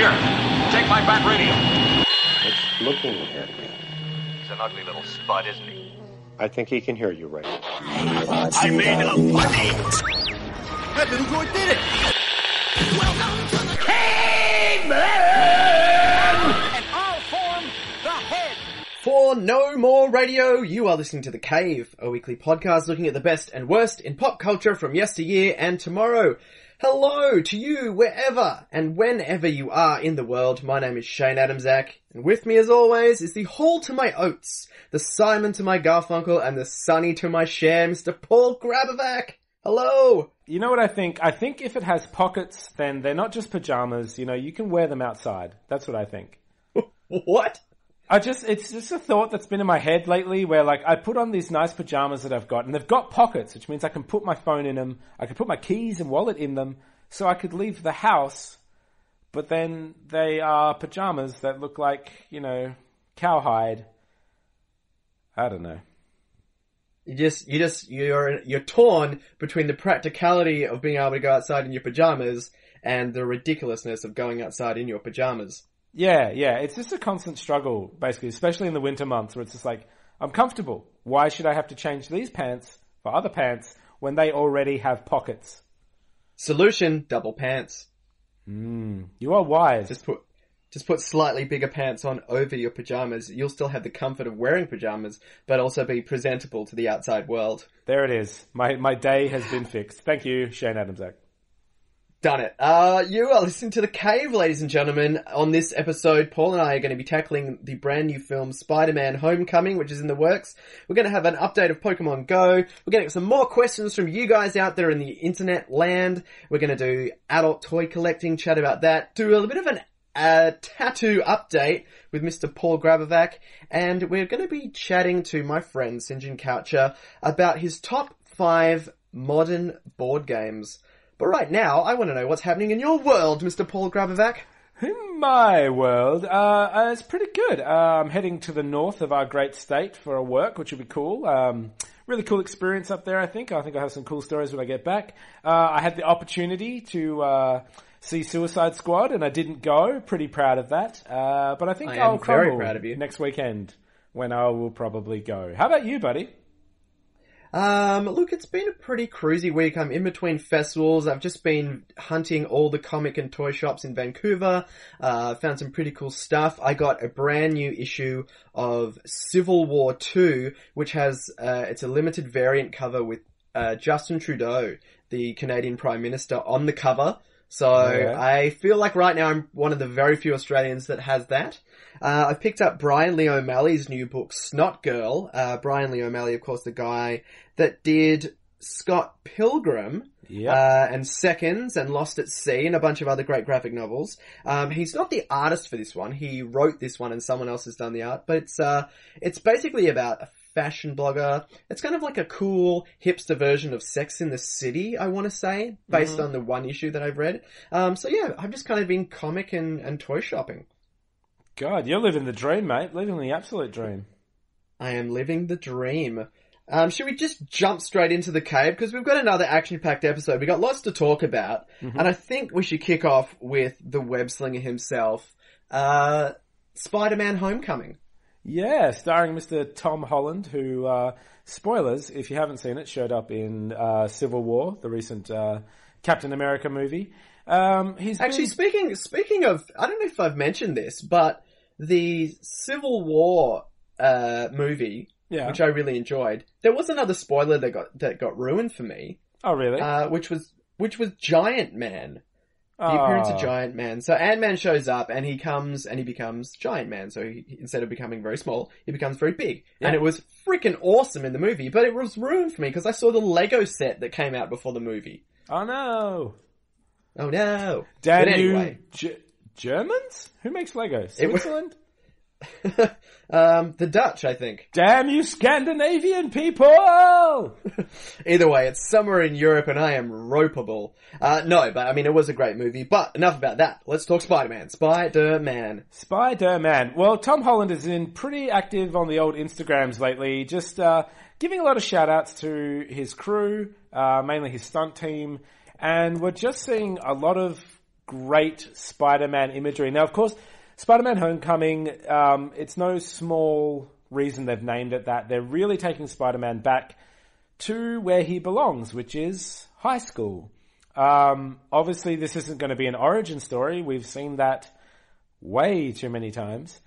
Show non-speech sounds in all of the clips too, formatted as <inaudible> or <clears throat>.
Here, take my bat radio. It's looking at me. He's an ugly little spud, isn't he? I think he can hear you right now. I made a buddy. That little droid did it. Welcome to the caveman. And I'll form the head. For no more radio, you are listening to The Cave, a weekly podcast looking at the best and worst in pop culture from yesteryear and tomorrow. Hello to you wherever and whenever you are in the world. My name is Shane Adamczak, and with me as always is the Hall to my Oates, the Simon to my Garfunkel, and the Sonny to my Cher, Mr. Paul Grabovac. Hello! You know what I think? I think if it has pockets, then they're not just pajamas. You know, you can wear them outside. That's what I think. <laughs> What? I just, it's just a thought that's been in my head lately where like I put on these nice pajamas that I've got and they've got pockets, which means I can put my phone in them. I can put my keys and wallet in them so I could leave the house, but then they are pajamas that look like, you know, cowhide. I don't know. You just, you just, you're, you're torn between the practicality of being able to go outside in your pajamas and the ridiculousness of going outside in your pajamas. Yeah, yeah. It's just a constant struggle, basically, especially in the winter months where it's just like, I'm comfortable. Why should I have to change these pants for other pants when they already have pockets? Solution, double pants. Hmm. You are wise. Just put, just put slightly bigger pants on over your pajamas. You'll still have the comfort of wearing pajamas, but also be presentable to the outside world. there it is. My, my day has been fixed. Thank you, Shane Adamczak. Done it. Uh, you are listening to The Cave, ladies and gentlemen. On this episode, Paul and I are going to be tackling the brand new film Spider-Man Homecoming, which is in the works. We're going to have an update of Pokemon Go. We're going to get some more questions from you guys out there in the internet land. We're going to do adult toy collecting, chat about that, do a little bit of an uh, tattoo update with Mr. Paul Grabovac, and we're going to be chatting to my friend St John Cowcher about his top five modern board games. But right now, I want to know what's happening in your world, Mr. Paul Grabovac. In my world, uh, uh, it's pretty good. Uh, I'm heading to the north of our great state for a work, which will be cool. Um, really cool experience up there, I think. I think I have some cool stories when I get back. Uh, I had the opportunity to uh, see Suicide Squad, and I didn't go. Pretty proud of that. Uh, but I think I will very proud of you. next weekend when I will probably go. How about you, buddy? Um, look, it's been a pretty cruisy week. I'm in between festivals. I've just been hunting all the comic and toy shops in Vancouver. Uh, found some pretty cool stuff. I got a brand new issue of Civil War 2, which has, uh, it's a limited variant cover with, uh, Justin Trudeau, the Canadian Prime Minister, on the cover. So Yeah. I feel like right now I'm one of the very few Australians that has that. Uh, I picked up Brian Lee O'Malley's new book, Snot Girl. Uh, Brian Lee O'Malley, of course, the guy that did Scott Pilgrim. Yeah. Uh, and Seconds and Lost at Sea and a bunch of other great graphic novels. Um, he's not the artist for this one. He wrote this one and someone else has done the art, but it's, uh, it's basically about a fashion blogger. It's kind of like a cool hipster version of Sex in the City, I want to say, based on the one issue that I've read. Um, so yeah, I've just kind of been comic and, and toy shopping. God, you're living the dream, mate. Living the absolute dream. I am living the dream. Um, should we just jump straight into the cave? Because we've got another action-packed episode. We've got lots to talk about. And I think we should kick off with the web slinger himself, uh, Spider-Man Homecoming. Yeah, starring Mr. Tom Holland, who, uh, spoilers, if you haven't seen it, showed up in uh, Civil War, the recent uh, Captain America movie. Um, he's Actually, been- speaking, speaking of, I don't know if I've mentioned this, but the Civil War, uh, movie, yeah. which I really enjoyed, there was another spoiler that got, that got ruined for me, oh, really? uh, which was, which was Giant Man. The appearance of Oh. Giant Man. So Ant Man shows up and he comes and he becomes Giant Man. So he, instead of becoming very small, he becomes very big. And it was freaking awesome in the movie, but it was ruined for me because I saw the Lego set that came out before the movie. Oh no! Oh no! Damn you, anyway, Ge- Germans? Who makes Lego? It was- Switzerland? <laughs> um, the Dutch, I think. Damn you, Scandinavian people! <laughs> Either way, it's somewhere in Europe and I am ropeable. Uh, no, but I mean, it was a great movie. But enough about that. Let's talk Spider-Man. Spider-Man. Spider-Man. Well, Tom Holland has been pretty active on the old Instagrams lately, just uh, giving a lot of shout-outs to his crew, uh, mainly his stunt team, and we're just seeing a lot of great Spider-Man imagery. Now, of course, Spider-Man Homecoming, um, it's no small reason they've named it that. They're really taking Spider-Man back to where he belongs, which is high school. Um, obviously, this isn't going to be an origin story. We've seen that way too many times.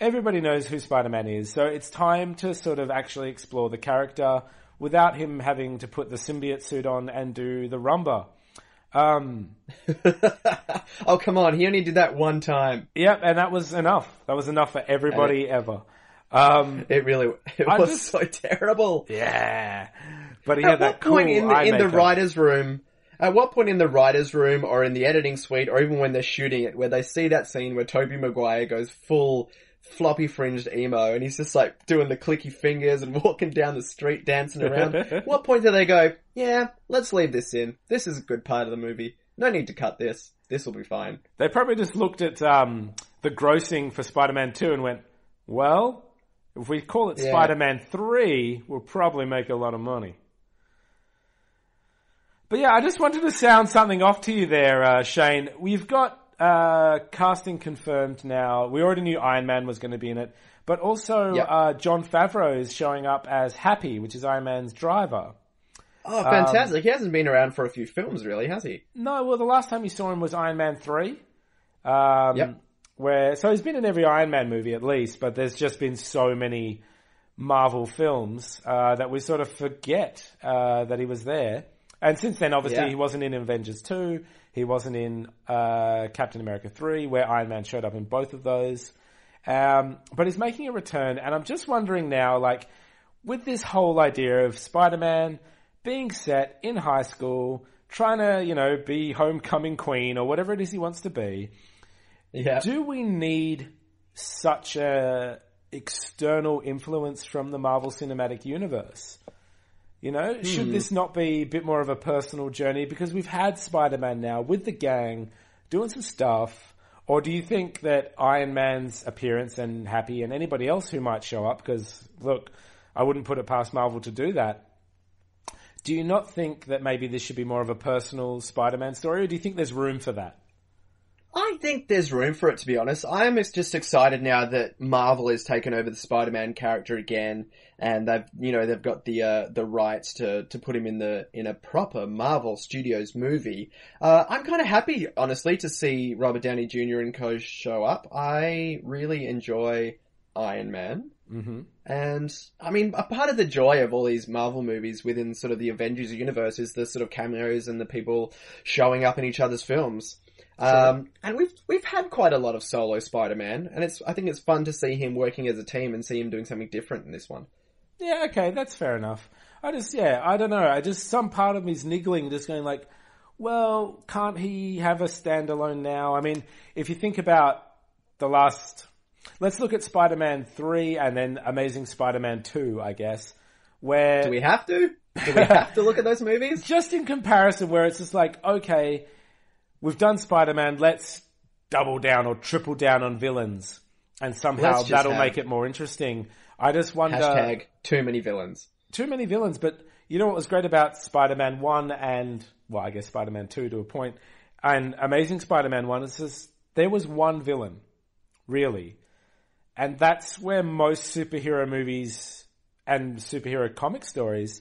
Everybody knows who Spider-Man is, so it's time to sort of actually explore the character without him having to put the symbiote suit on and do the rumba. Um, <laughs> oh come on, he only did that one time. yep, and that was enough. That was enough for everybody ever. Um, It really it I was just- so terrible. yeah, but he At had that what cool point in the, in the writers' room? At what point in the writers' room, or in the editing suite, or even when they're shooting it, where they see that scene where Tobey Maguire goes full floppy fringed emo, and he's just like doing the clicky fingers and <laughs> walking down the street dancing around? <laughs> what point do they go? Yeah, let's leave this in. This is a good part of the movie. No need to cut this. This will be fine. They probably just looked at um, the grossing for Spider-Man 2 and went, well, if we call it Yeah. Spider-Man 3, we'll probably make a lot of money. But yeah, I just wanted to sound something off to you there, uh, Shane. We've got uh, casting confirmed now. We already knew Iron Man was going to be in it, but also Yep. uh, Jon Favreau is showing up as Happy, which is Iron Man's driver. Oh, fantastic! he hasn't been around for a few films, really, has he? No, well, the last time you saw him was Iron Man 3. Um, Yep. Where, so he's been in every Iron Man movie at least, but there's just been so many Marvel films, uh, that we sort of forget, uh, that he was there. And since then, obviously, Yeah. he wasn't in Avengers 2, he wasn't in, uh, Captain America 3, where Iron Man showed up in both of those. Um, but he's making a return, and I'm just wondering now, like, with this whole idea of Spider-Man being set in high school, trying to, you know, be homecoming queen or whatever it is he wants to be, Yeah. do we need such a external influence from the Marvel Cinematic Universe? You know, should hmm. this not be a bit more of a personal journey? Because we've had Spider-Man now with the gang doing some stuff. Or do you think that Iron Man's appearance and Happy and anybody else who might show up, because look, I wouldn't put it past Marvel to do that. Do you not think that maybe this should be more of a personal Spider-Man story, or do you think there's room for that? I think there's room for it, to be honest. I am just excited now that Marvel has taken over the Spider-Man character again, and they've, you know, they've got the uh, the rights to to put him in the in a proper Marvel Studios movie. Uh, I'm kind of happy, honestly, to see Robert Downey Jr. and co show up. I really enjoy Iron Man. Mm-hmm. And I mean, a part of the joy of all these Marvel movies within sort of the Avengers universe is the sort of cameos and the people showing up in each other's films. Um, and we've we've had quite a lot of solo Spider-Man, and it's I think it's fun to see him working as a team and see him doing something different in this one. Yeah, okay, that's fair enough. I just, yeah, I don't know. I just, some part of me's niggling, just going like, well, can't he have a standalone now? I mean, if you think about the last, let's look at Spider-Man 3 and then Amazing Spider-Man 2, I guess, where Do we have to? Do we <laughs> have to look at those movies? just in comparison where it's just like, okay, we've done Spider-Man, let's double down or triple down on villains. And somehow that'll have- make it more interesting. I just wonder Hashtag too many villains. too many villains, but you know what was great about Spider-Man 1 and, well, I guess Spider-Man 2 to a point, and Amazing Spider-Man 1 is just, there was one villain. Really. And that's where most superhero movies and superhero comic stories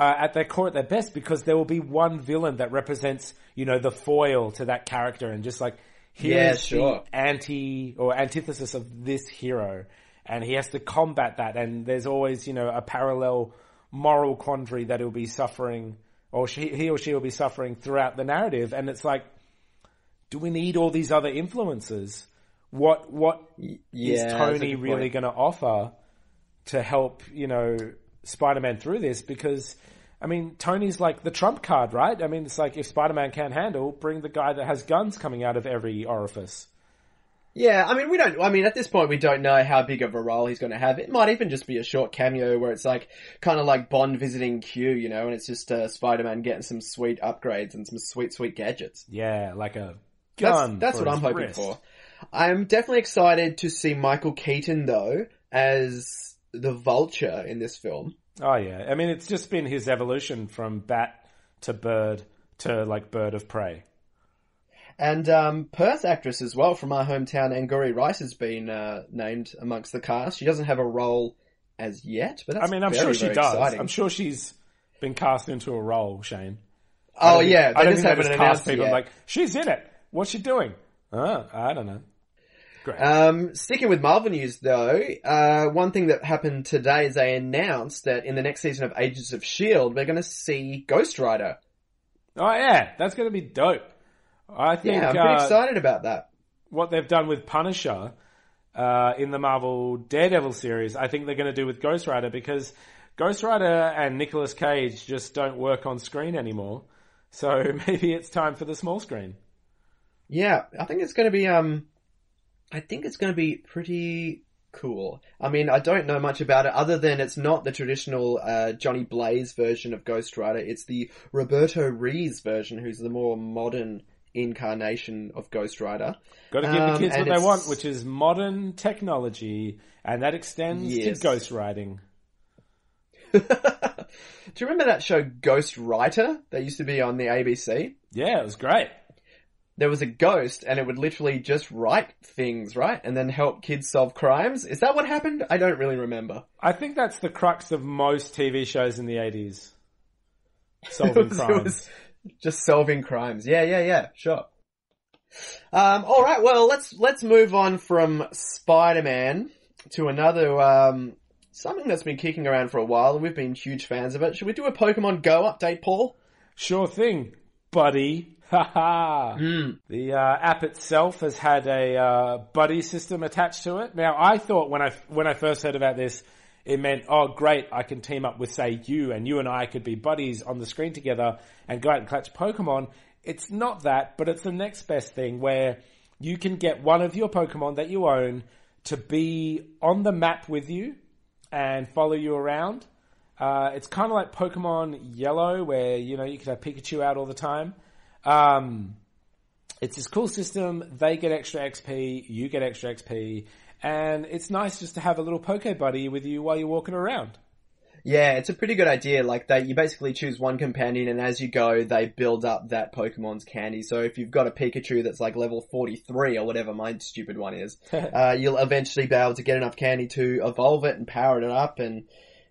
are at their core at their best because there will be one villain that represents, you know, the foil to that character and just like, here's Yeah, the sure. anti or antithesis of this hero and he has to combat that and there's always, you know, a parallel moral quandary that he'll be suffering or she, he or she will be suffering throughout the narrative and it's like, do we need all these other influences? What, what is Yeah, a Tony really going to offer to help, you know, Spider-Man through this? Because, I mean, Tony's like the trump card, right? I mean, it's like if Spider-Man can't handle, bring the guy that has guns coming out of every orifice. Yeah, I mean, we don't, I mean, at this point, we don't know how big of a role he's going to have. It might even just be a short cameo where it's like, kind of like Bond visiting Q, you know, and it's just uh, Spider-Man getting some sweet upgrades and some sweet, sweet gadgets. Yeah, like a gun. that's for what I'm hoping wrist. for. I'm definitely excited to see Michael Keaton, though, as the Vulture in this film. Oh yeah, I mean, it's just been his evolution from bat to bird to like bird of prey. And um, Perth actress as well from our hometown, Angourie Rice, has been uh, named amongst the cast. She doesn't have a role as yet, but that's I mean, I'm very, sure she does. exciting. I'm sure she's been cast into a role, Shane. oh I yeah, think- I don't just think haven't announced cast people yet. like she's in it. What's she doing? Uh, I don't know. Great. Um, sticking with Marvel news though, uh, one thing that happened today is they announced that in the next season of Agents of S.H.I.E.L.D., we're going to see Ghost Rider. oh yeah, that's going to be dope. I think Yeah, I'm pretty uh, excited about that. what they've done with Punisher uh, in the Marvel Daredevil series, I think they're going to do with Ghost Rider because Ghost Rider and Nicolas Cage just don't work on screen anymore. So <laughs> maybe it's time for the small screen. Yeah, I think it's going to be, um, I think it's going to be pretty cool. I mean, I don't know much about it other than it's not the traditional, uh, Johnny Blaze version of Ghost Rider. It's the Roberto Reyes version, who's the more modern incarnation of Ghost Rider. Got to give Um, the kids what they want, which is modern technology, and that extends Yes. to ghost riding. <laughs> Do you remember that show Ghost Writer that used to be on the ABC? Yeah, it was great. There was a ghost and it would literally just write things, right? And then help kids solve crimes. Is that what happened? I don't really remember. I think that's the crux of most TV shows in the 80s. <laughs> It Solving was- crimes. just solving crimes. Yeah, yeah, yeah, sure. Um, alright, well, let's, let's move on from Spider-Man to another, um, something that's been kicking around for a while and we've been huge fans of it. Should we do a Pokemon Go update, Paul? Sure thing, buddy. Haha. The uh, app itself has had a uh, buddy system attached to it. Now, I thought when I when I first heard about this, it meant, oh, great, I can team up with say you, and you and I could be buddies on the screen together and go out and catch Pokemon. It's not that, but it's the next best thing where you can get one of your Pokemon that you own to be on the map with you and follow you around. Uh, it's kind of like Pokemon Yellow, where you know you could have Pikachu out all the time. Um, it's this cool system. They get extra XP, you get extra XP, and it's nice just to have a little Poke Buddy with you while you're walking around. Yeah, it's a pretty good idea. Like that, you basically choose one companion, and as you go, they build up that Pokemon's candy. So if you've got a Pikachu that's like level forty-three or whatever my stupid one is, <laughs> uh, you'll eventually be able to get enough candy to evolve it and power it up and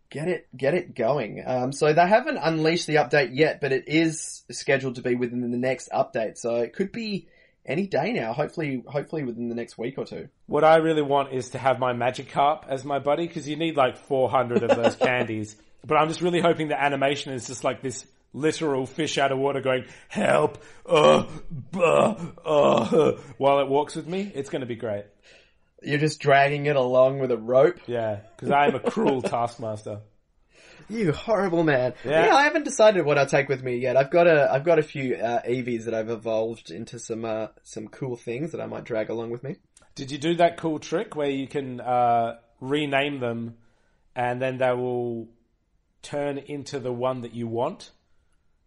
get it get it going. Um, so they haven't unleashed the update yet, but it is scheduled to be within the next update. So it could be any day now. Hopefully, hopefully within the next week or two. What I really want is to have my magic Magikarp as my buddy because you need like 400 of those <laughs> candies. But I'm just really hoping the animation is just like this literal fish out of water going, help, uh, uh, uh, <laughs> while it walks with me. It's going to be great. You're just dragging it along with a rope. Yeah, because I am a cruel taskmaster. <laughs> You horrible man. Yeah. Yeah. I haven't decided what I'll take with me yet. I've got a, I've got a few uh, Eevees that I've evolved into some, uh, some cool things that I might drag along with me. Did you do that cool trick where you can uh, rename them and then they will turn into the one that you want?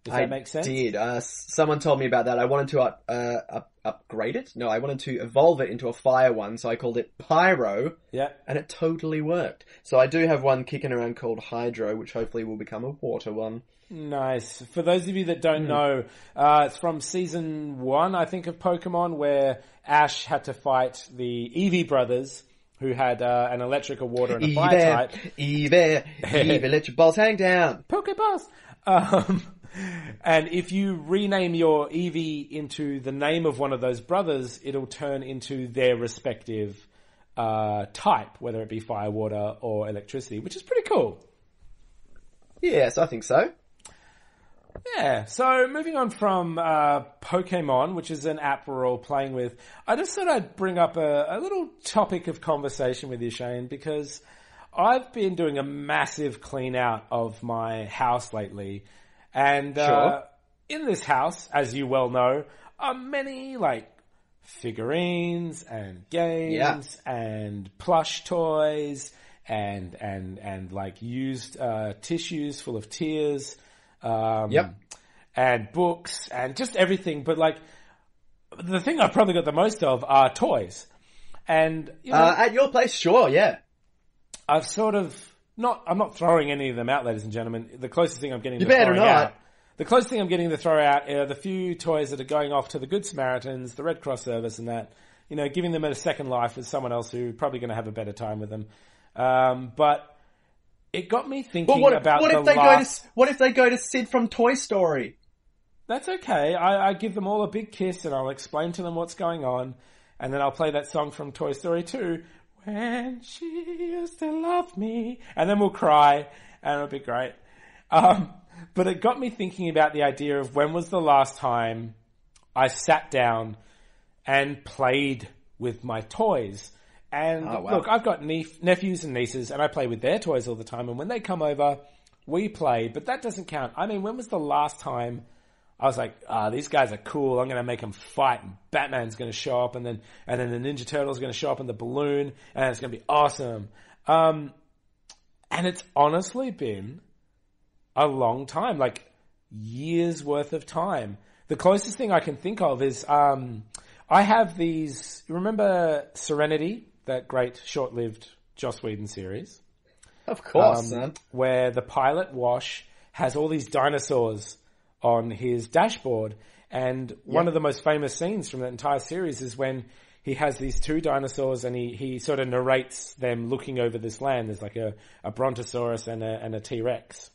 Does that I make sense? did. Uh, someone told me about that. I wanted to up, uh, up, upgrade it. No, I wanted to evolve it into a fire one, so I called it Pyro, Yeah. and it totally worked. So I do have one kicking around called Hydro, which hopefully will become a water one. Nice. For those of you that don't know, uh, it's from season one, I think, of Pokemon, where Ash had to fight the Eevee brothers, who had uh, an electric, a water, and a fire type. <laughs> Eevee, let your balls hang down. Pokeballs. Um, and if you rename your Eevee into the name of one of those brothers, it'll turn into their respective uh, type, whether it be fire, water, or electricity, which is pretty cool. Yes, I think so. Yeah, so moving on from uh, Pokemon, which is an app we're all playing with, I just thought I'd bring up a, a little topic of conversation with you, Shane, because I've been doing a massive clean out of my house lately. And uh, in this house, as you well know, are many like figurines and games and plush toys and and and like used uh, tissues full of tears. Um, Yep. And books and just everything, but like the thing I've probably got the most of are toys. And you know, Uh, at your place, sure, yeah. I've sort of not. I'm not throwing any of them out, ladies and gentlemen. The closest thing I'm getting You to better not. out, the closest thing I'm getting to throw out are the few toys that are going off to the Good Samaritans, the Red Cross service, and that. You know, giving them a second life with someone else who's probably going to have a better time with them. Um, but it got me thinking But what, about what the if they last. go to what if they go to Sid from Toy Story? That's okay. I, I give them all a big kiss and I'll explain to them what's going on, and then I'll play that song from Toy Story 2. When she used to love me, and then we'll cry, and it'll be great. Um, but it got me thinking about the idea of when was the last time I sat down and played with my toys. And Oh, wow. look, I've got nep- nephews and nieces, and I play with their toys all the time. And when they come over, we play. But that doesn't count. I mean, when was the last time I was like, ah, these guys are cool. I'm going to make them fight. And Batman's going to show up, and then and then the Ninja Turtles going to show up in the balloon, and it's going to be awesome. Um, and it's honestly been a long time, like years worth of time. The closest thing I can think of is um, I have these. Remember Serenity, that great short-lived Joss Whedon series? Of course, um, where the pilot Wash has all these dinosaurs on his dashboard. And one of the most famous scenes from that entire series is when he has these two dinosaurs and he, he sort of narrates them looking over this land. There's like a, a Brontosaurus and a, and a T-Rex.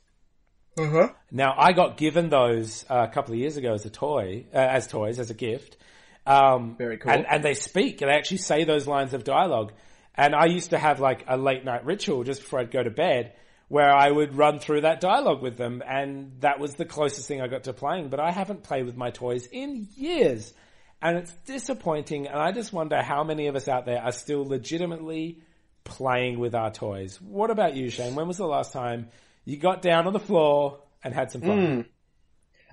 Uh-huh. Now, I got given those uh, a couple of years ago as a toy, uh, as toys, as a gift. Um, Very cool. And, and they speak, and they actually say those lines of dialogue. And I used to have like a late night ritual just before I'd go to bed where I would run through that dialogue with them. And that was the closest thing I got to playing, but I haven't played with my toys in years. And it's disappointing. And I just wonder how many of us out there are still legitimately playing with our toys. What about you, Shane? When was the last time you got down on the floor and had some fun? Hmm.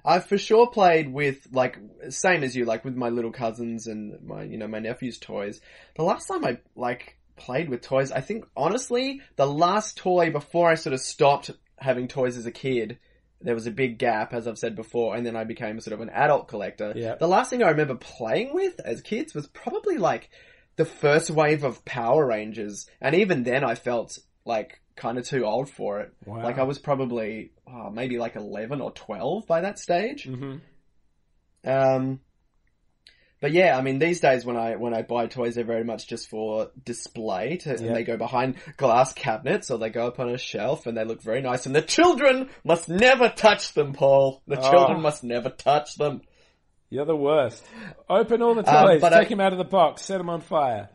I've for sure played with like same as you, like with my little cousins and my you know my nephew's toys. The last time I like played with toys, I think honestly, the last toy before I sort of stopped having toys as a kid, there was a big gap, as I've said before, and then I became sort of an adult collector. Yeah. The last thing I remember playing with as kids was probably like the first wave of Power Rangers, and even then I felt like kind of too old for it. Wow. Like I was probably oh, maybe like eleven or twelve by that stage. Mm-hmm. Um, but yeah, I mean, these days when I when I buy toys, they're very much just for display, to, and they go behind glass cabinets or they go up on a shelf and they look very nice. And the children must never touch them, Paul. The Oh. children must never touch them. You're the worst. Open all the Um, toys, but take I- him out of the box, set him on fire.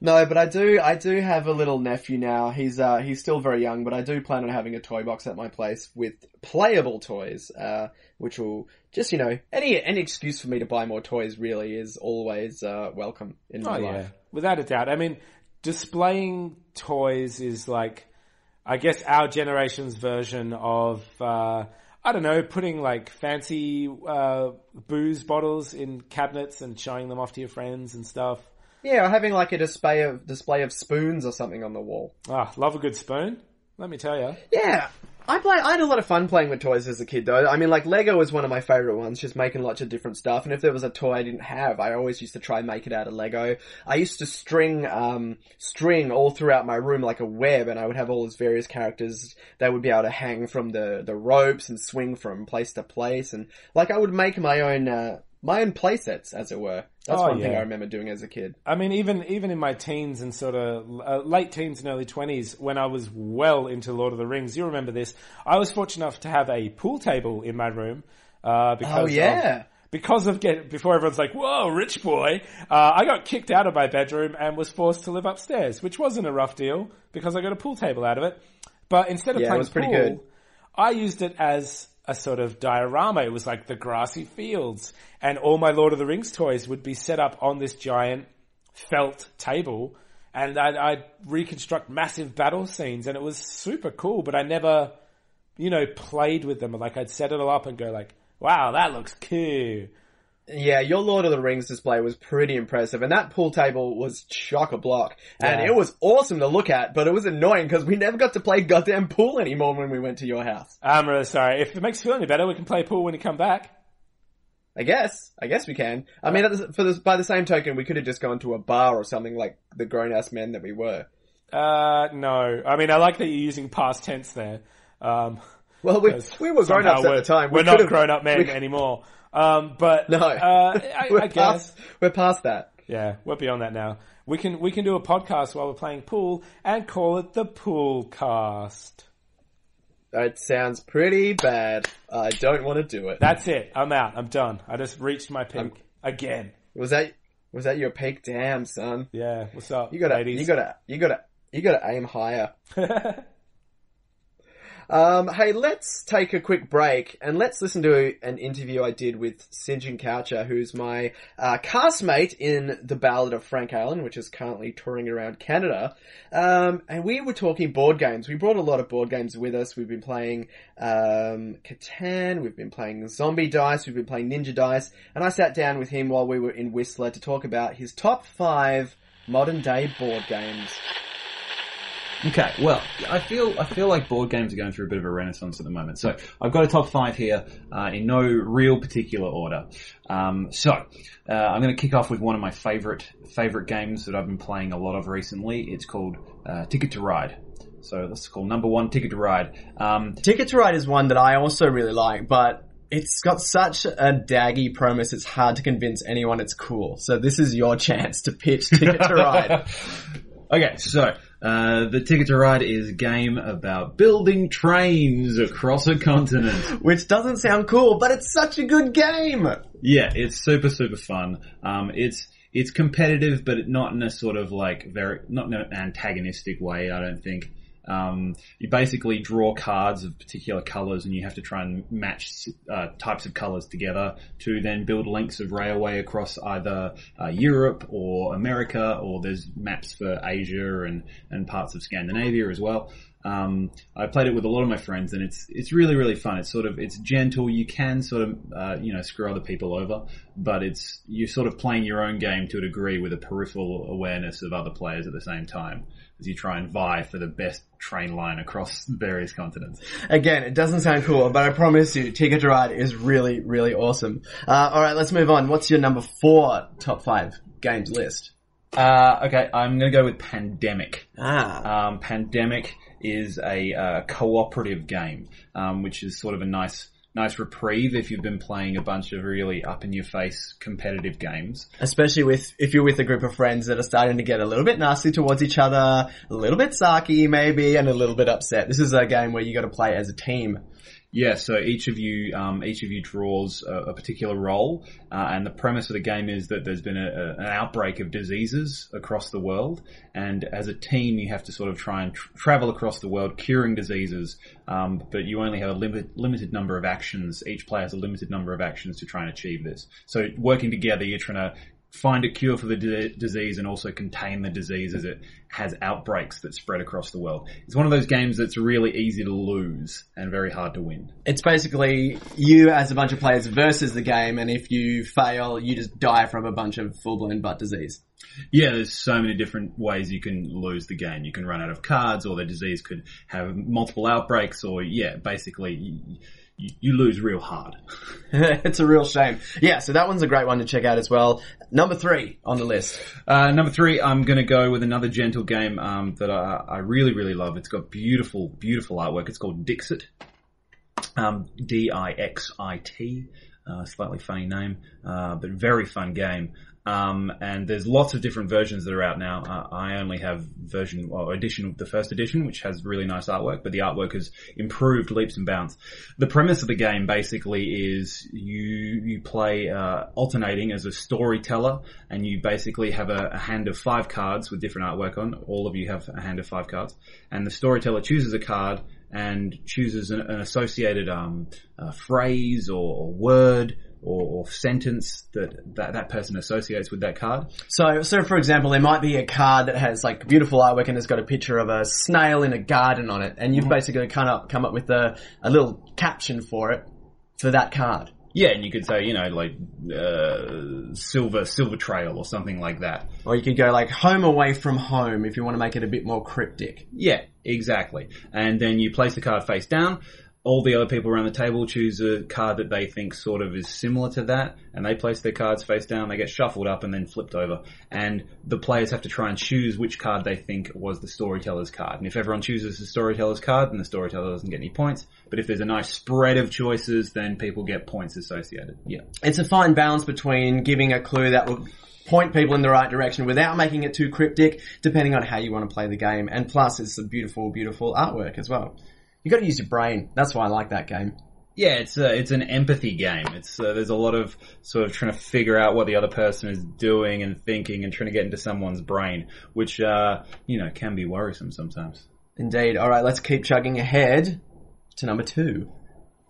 No, but I do, I do have a little nephew now. He's, uh, he's still very young, but I do plan on having a toy box at my place with playable toys, uh, which will just, you know, any, any excuse for me to buy more toys really is always, uh, welcome in my Oh life. yeah, without a doubt. I mean, displaying toys is like, I guess our generation's version of, uh, I don't know, putting like fancy, uh, booze bottles in cabinets and showing them off to your friends and stuff. Yeah, or having like a display of, display of spoons or something on the wall. Ah, love a good spoon. Let me tell you. Yeah. I play, I had a lot of fun playing with toys as a kid though. I mean like Lego was one of my favorite ones, just making lots of different stuff. And if there was a toy I didn't have, I always used to try and make it out of Lego. I used to string, um, string all throughout my room like a web and I would have all these various characters that would be able to hang from the, the ropes and swing from place to place. And like I would make my own, uh, my own play sets as it were. That's Oh, one thing. I remember doing as a kid. I mean, even even in my teens and sort of uh, late teens and early twenties, when I was well into Lord of the Rings, you remember this. I was fortunate enough to have a pool table in my room uh, because Oh, yeah. of, because of get before everyone's like, "Whoa, rich boy!" Uh, I got kicked out of my bedroom and was forced to live upstairs, which wasn't a rough deal because I got a pool table out of it. But instead of Yeah, playing pool, good. I used it as a sort of diorama. It was like the grassy fields and all my Lord of the Rings toys would be set up on this giant felt table and I'd, I'd reconstruct massive battle scenes and it was super cool, but I never, you know, played with them. Like I'd set it all up and go like, wow, that looks cool. Yeah, your Lord of the Rings display was pretty impressive, and that pool table was chock a block, and Yeah. it was awesome to look at. But it was annoying because we never got to play goddamn pool anymore when we went to your house. I'm really sorry. If it makes you feel any better, we can play pool when you come back. I guess, I guess we can. I mean, for the, by the same token, we could have just gone to a bar or something like the grown ass men that we were. Uh, no. I mean, I like that you're using past tense there. Um, Well, we, <laughs> we were grown ups at the time. We We're not grown up men we- anymore. Um, but No, uh, I, <laughs> we're I guess past. We're past that. yeah, we're beyond that now. We can we can do a podcast while we're playing pool and call it the Pool Cast. It sounds pretty bad. I don't want to do it. That's it. I'm out. I'm done. I just reached my peak again. was that was that your peak? Damn, son. Yeah. What's up, You gotta, ladies? you gotta, you gotta, you gotta aim higher. <laughs> Um, hey, let's take a quick break and let's listen to an interview I did with St John Cowcher, who's my uh, castmate in The Ballad of Frank Allen, which is currently touring around Canada. Um, and we were talking board games. We brought a lot of board games with us. We've been playing um, Catan, we've been playing Zombie Dice, we've been playing Ninja Dice, and I sat down with him while we were in Whistler to talk about his top five modern day board games. Okay, well, I feel I feel like board games are going through a bit of a renaissance at the moment. So I've got a top five here uh, in no real particular order. Um, so uh, I'm going to kick off with one of my favorite favorite games that I've been playing a lot of recently. It's called uh, Ticket to Ride. So let's call number one Ticket to Ride. Um, Ticket to Ride is one that I also really like, but it's got such a daggy premise, it's hard to convince anyone it's cool. So this is your <laughs> chance to pitch Ticket to Ride. <laughs> Okay, so uh, the Ticket to Ride is a game about building trains across a continent. Which doesn't sound cool, but it's such a good game! Yeah, it's super super fun. Um, it's it's competitive, but not in a sort of like very not in an antagonistic way. I don't think. Um, you basically draw cards of particular colors, and you have to try and match uh, types of colors together to then build links of railway across either uh, Europe or America, or there's maps for Asia and and parts of Scandinavia as well. Um, I played it with a lot of my friends, and it's it's really really fun. It's sort of it's gentle. You can sort of uh, you know screw other people over, but it's you're sort of playing your own game to a degree with a peripheral awareness of other players at the same time as you try and vie for the best train line across <laughs> various continents. Again, it doesn't sound cool, but I promise you, Ticket to Ride is really, really awesome. Uh, alright, let's move on. What's your number four top five games list? Uh, okay, I'm going to go with Pandemic. Ah. Um, Pandemic is a uh, cooperative game, um, which is sort of a nice, nice reprieve if you've been playing a bunch of really up in your face competitive games. Especially with, if you're with a group of friends that are starting to get a little bit nasty towards each other, a little bit sarky maybe, and a little bit upset. This is a game where you gotta play as a team. Yeah, so each of you, um, each of you draws a, a particular role, uh, and the premise of the game is that there's been a, a, an outbreak of diseases across the world, and as a team, you have to sort of try and tr- travel across the world curing diseases, um, but you only have a limit, limited number of actions. Each player has a limited number of actions to try and achieve this. So working together, you're trying to find a cure for the di- disease and also contain the disease as it has outbreaks that spread across the world. It's one of those games that's really easy to lose and very hard to win. It's basically you as a bunch of players versus the game, and if you fail, you just die from a bunch of full-blown butt disease. Yeah, there's so many different ways you can lose the game. You can run out of cards, or the disease could have multiple outbreaks, or yeah, basically you, you, you lose real hard. <laughs> <laughs> it's a real shame. Yeah, so that one's a great one to check out as well. Number three on the list. Uh, number three, I'm going to go with another gentle game um, that I, I really, really love. It's got beautiful, beautiful artwork. It's called Dixit. Um, D-I-X-I-T. Uh, slightly funny name, uh, but very fun game. Um, and there's lots of different versions that are out now. Uh, I only have version, well, edition, of the first edition, which has really nice artwork, but the artwork has improved leaps and bounds. The premise of the game basically is you, you play, uh, alternating as a storyteller and you basically have a, a hand of five cards with different artwork on. All of you have a hand of five cards and the storyteller chooses a card and chooses an, an associated, um, uh, phrase or, or word or, or sentence that, that that person associates with that card. So, so for example, there might be a card that has like beautiful artwork and it's got a picture of a snail in a garden on it, and you've basically kind of come up with a, a little caption for it for that card. Yeah, and you could say, you know, like uh, silver silver trail or something like that. Or you could go like home away from home if you want to make it a bit more cryptic. Yeah, exactly. And then you place the card face down. All the other people around the table choose a card that they think sort of is similar to that, and they place their cards face down. They get shuffled up and then flipped over, and the players have to try and choose which card they think was the storyteller's card. And if everyone chooses the storyteller's card, then the storyteller doesn't get any points. But if there's a nice spread of choices, then people get points associated. Yeah. It's a fine balance between giving a clue that will point people in the right direction without making it too cryptic, depending on how you want to play the game. And plus, it's a beautiful, beautiful artwork as well. You got to use your brain. That's why I like that game. Yeah, it's a, it's an empathy game. It's uh, there's a lot of sort of trying to figure out what the other person is doing and thinking and trying to get into someone's brain, which uh, you know can be worrisome sometimes. Indeed. All right, let's keep chugging ahead to number two.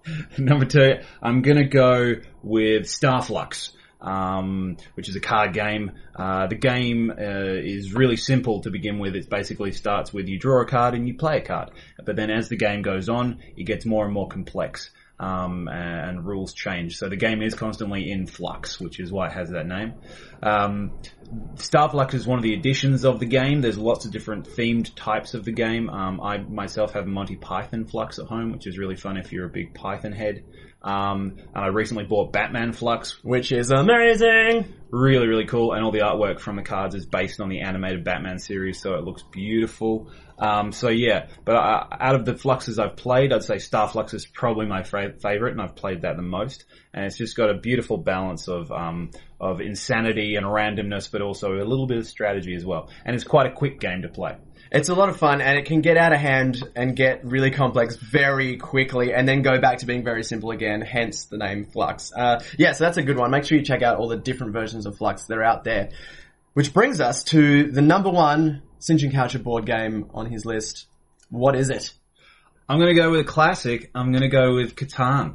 <laughs> Number two, I'm gonna go with Star Fluxx. Um, which is a card game. Uh, the game uh, is really simple to begin with. It basically starts with you draw a card and you play a card. But then as the game goes on, it gets more and more complex. Um, and rules change. So the game is constantly in flux, which is why it has that name. Um, Star Fluxx is one of the additions of the game. There's lots of different themed types of the game. Um, I myself have Monty Python Fluxx at home, which is really fun if you're a big Python head. Um, and I recently bought Batman Fluxx, Which is amazing! really really cool and all the artwork from the cards is based on the animated batman series so it looks beautiful. Um, so yeah but uh, out of the fluxes i've played i'd say star fluxx is probably my favorite and i've played that the most. And it's just got a beautiful balance of um, of insanity and randomness but also a little bit of strategy as well. And it's quite a quick game to play It's a lot of fun and it can get out of hand and get really complex very quickly and then go back to being very simple again, hence the name Fluxx. Uh, yeah, so that's a good one. Make sure you check out all the different versions of Fluxx that are out there. Which brings us to the number one St John Cowcher board game on his list. What is it? i'm going to go with a classic i'm going to go with catan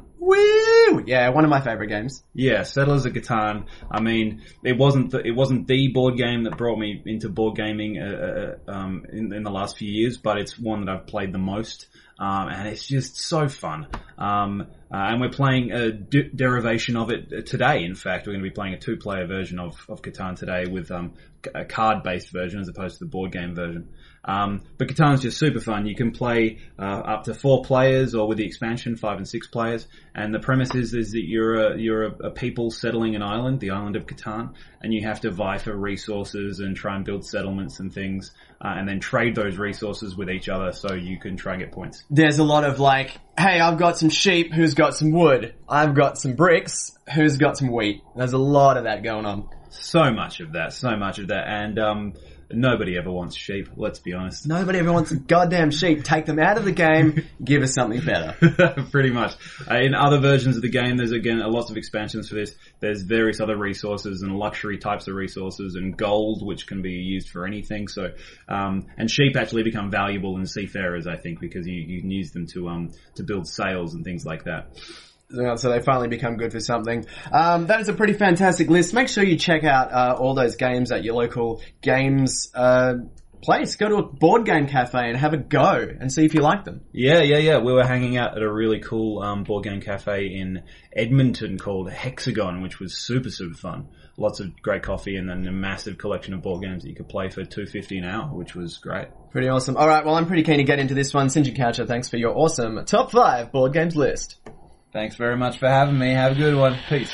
Woo! Yeah, one of my favorite games. Yeah, Settlers of Catan. I mean, it wasn't the, it wasn't the board game that brought me into board gaming uh, uh, um, in, in the last few years, but it's one that I've played the most, um, and it's just so fun. Um, uh, and we're playing a de- derivation of it today. In fact, we're going to be playing a two-player version of of Catan today with um, a card-based version as opposed to the board game version. Um, but Catan's just super fun. You can play uh, up to four players, or with the expansion, five and six players. And the premise is, is that you're a, you're a, a people settling an island, the island of Catan, and you have to vie for resources and try and build settlements and things, uh, and then trade those resources with each other so you can try and get points. There's a lot of like, hey, I've got some sheep, who's got some wood? I've got some bricks, who's got some wheat? There's a lot of that going on. So much of that, so much of that, and um, nobody ever wants sheep. Let's be honest. <laughs> Nobody ever wants a goddamn sheep. Take them out of the game, give us something better. <laughs> Pretty much. Uh, in other versions of the game, there's again a lot of expansions for this. There's various other resources and luxury types of resources and gold, which can be used for anything. So, um, and sheep actually become valuable in seafarers, I think, because you, you can use them to um to build sails and things like that. So they finally become good for something. Um, that is a pretty fantastic list. Make sure you check out uh, all those games at your local games uh, place. Go to a board game cafe and have a go and see if you like them. Yeah, yeah, yeah. We were hanging out at a really cool um, board game cafe in Edmonton called Hexagon, which was super, super fun. Lots of great coffee and then a massive collection of board games that you could play for two fifty an hour, which was great. Pretty awesome. All right, well, I'm pretty keen to get into this one. St John Cowcher, thanks for your awesome top five board games list. Thanks very much for having me. Have a good one. Peace.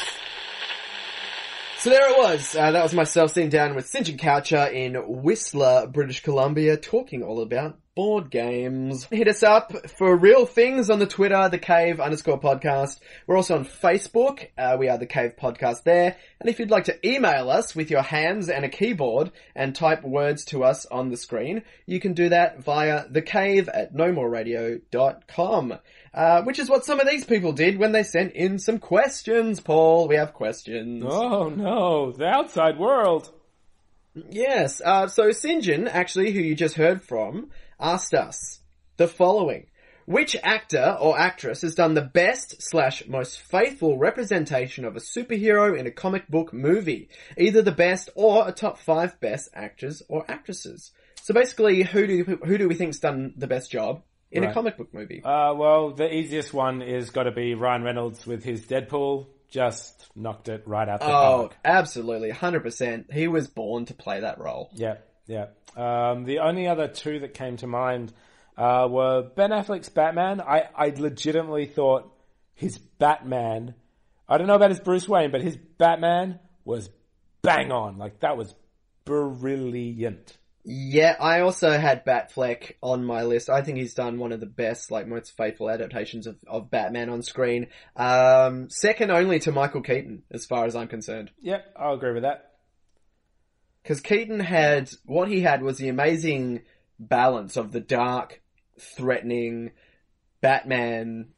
So there it was. Uh, that was myself sitting down with St John Cowcher in Whistler, British Columbia, talking all about board games. Hit us up for real things on the Twitter, the Cave underscore podcast. We're also on Facebook. Uh, we are the Cave podcast there. And if you'd like to email us with your hands and a keyboard and type words to us on the screen, you can do that via thecave at nomoreradio.com. Uh, which is what some of these people did when they sent in some questions, Paul. We have questions. Oh no, the outside world. Yes. Uh, so St John, actually, who you just heard from, asked us the following. Which actor or actress has done the best slash most faithful representation of a superhero in a comic book movie? Either the best or a top five best actors or actresses. So basically, who do who do we think's done the best job in a comic book movie? Uh, well, the easiest one is got to be Ryan Reynolds with his Deadpool. Just knocked it right out the oh, park. absolutely, hundred percent. He was born to play that role. Yeah, yeah. Um, the only other two that came to mind uh, were Ben Affleck's Batman. I, I legitimately thought his Batman, I don't know about his Bruce Wayne, but his Batman was bang on. Like that was brilliant. Yeah, I also had Batfleck on my list. I think he's done one of the best, like most faithful adaptations of, of Batman on screen. Um, second only to Michael Keaton, as far as I'm concerned. Yep, I'll agree with that. Because Keaton had, what he had was the amazing balance of the dark, threatening Batman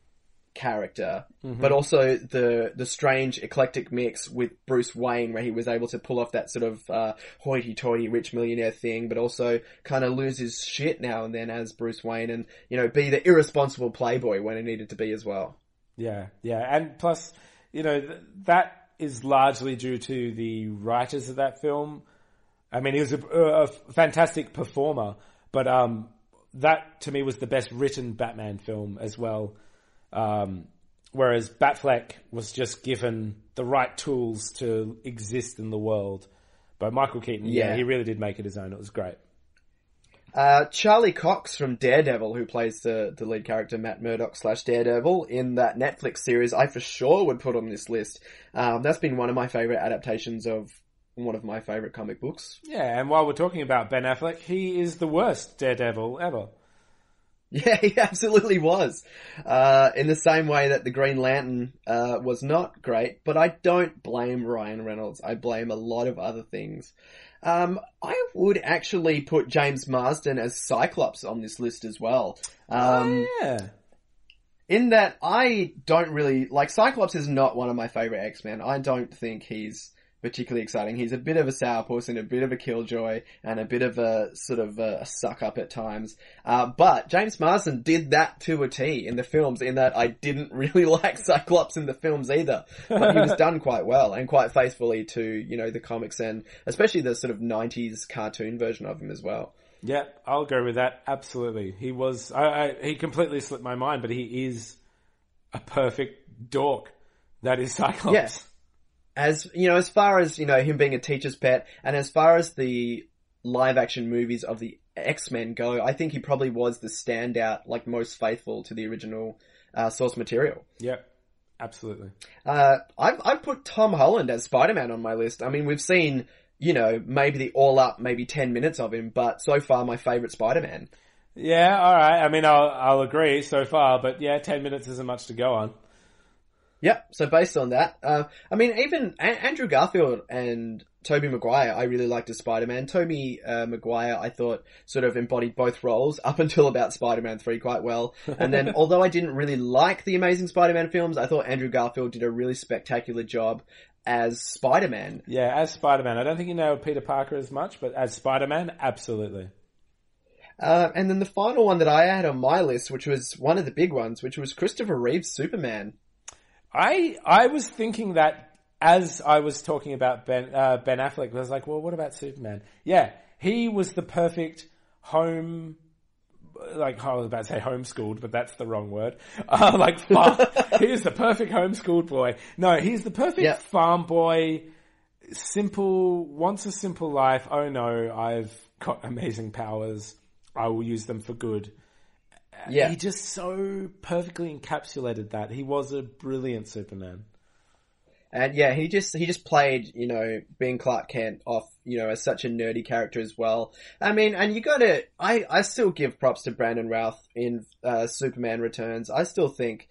character, but also the the strange eclectic mix with Bruce Wayne, where he was able to pull off that sort of uh, hoity-toity rich millionaire thing, but also kind of lose his shit now and then as Bruce Wayne, and you know be the irresponsible playboy when he needed to be as well. Yeah, yeah, and plus, you know, th- that is largely due to the writers of that film. I mean, he was a, a fantastic performer, but um, that to me was the best written Batman film as well. Um, whereas Batfleck was just given the right tools to exist in the world. But Michael Keaton, yeah, Yeah. he really did make it his own. It was great. Uh, Charlie Cox from Daredevil, who plays the, the lead character Matt Murdock slash Daredevil in that Netflix series, I for sure would put on this list. Um, that's been one of my favorite adaptations of one of my favorite comic books. Yeah, and while we're talking about Ben Affleck, he is the worst Daredevil ever. <laughs> Yeah, he absolutely was. Uh, in the same way that the Green Lantern uh, was not great, but I don't blame Ryan Reynolds. I blame a lot of other things. Um, I would actually put James Marsden as Cyclops on this list as well. Um, yeah. in that I don't really like Cyclops is not one of my favorite X Men. I don't think he's particularly exciting. He's a bit of a sourpuss and a bit of a killjoy and a bit of a sort of a, suck up at times. Uh, but James Marsden did that to a T in the films. In that I didn't <laughs> really like Cyclops in the films either, but he was <laughs> done quite well and quite faithfully to you know the comics and especially the sort of '90s cartoon version of him as well. Yeah, I'll go with that. Absolutely. He was, I, I, he completely slipped my mind, but he is a perfect dork. That is Cyclops. Yes. As you know, as far as you know, him being a teacher's pet, and as far as the live action movies of the X Men go, I think he probably was the standout, like most faithful to the original uh, source material. Yep. Absolutely. Uh, I've I've put Tom Holland as Spider Man on my list. I mean, we've seen you know maybe the all up, maybe ten minutes of him, but so far my favorite Spider Man. Yeah, alright. I mean, I'll, I'll agree so far, but yeah, 10 minutes isn't much to go on. Yep. So based on that, uh, I mean, even a- Andrew Garfield and Tobey Maguire, I really liked as Spider-Man. Tobey uh, Maguire, I thought, sort of embodied both roles up until about Spider-Man 3 quite well. And then, <laughs> although I didn't really like the Amazing Spider-Man films, I thought Andrew Garfield did a really spectacular job as Spider-Man. Yeah, as Spider-Man. I don't think you know Peter Parker as much, but as Spider-Man, absolutely. Uh, and then the final one that I had on my list, which was one of the big ones, which was Christopher Reeve's Superman. I I was thinking that as I was talking about Ben uh, Ben Affleck, I was like, well, what about Superman? Yeah, he was the perfect home. Like I was about to say homeschooled, but that's the wrong word. <laughs> Uh, like farm, <laughs> he is the perfect homeschooled boy. No, he's the perfect Yeah. farm boy. Simple, wants a simple life. Oh no, I've got amazing powers. I will use them for good. Yeah. He just so perfectly encapsulated that. He was a brilliant Superman. And yeah, he just he just played, you know, being Clark Kent off, you know, as such a nerdy character as well. I mean, and you got to, I I still give props to Brandon Routh in uh, Superman Returns. I still think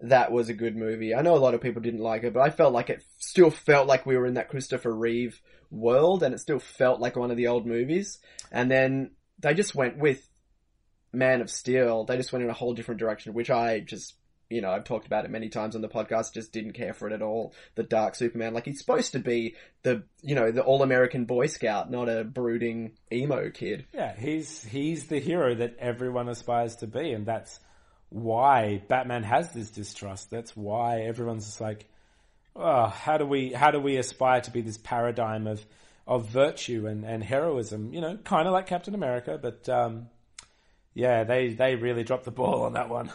that was a good movie. I know a lot of people didn't like it, but I felt like it still felt like we were in that Christopher Reeve world, and it still felt like one of the old movies. And then they just went with Man of Steel. They just went in a whole different direction, which I just you know, I've talked about it many times on the podcast, just didn't care for it at all. The Dark Superman, like he's supposed to be the, you know, the all-American Boy Scout, not a brooding emo kid. Yeah, he's he's the hero that everyone aspires to be, and that's why Batman has this distrust. That's why everyone's just like, oh, how do we how do we aspire to be this paradigm of of virtue and, and heroism? You know, kind of like Captain America, but um, yeah, they they really dropped the ball on that one.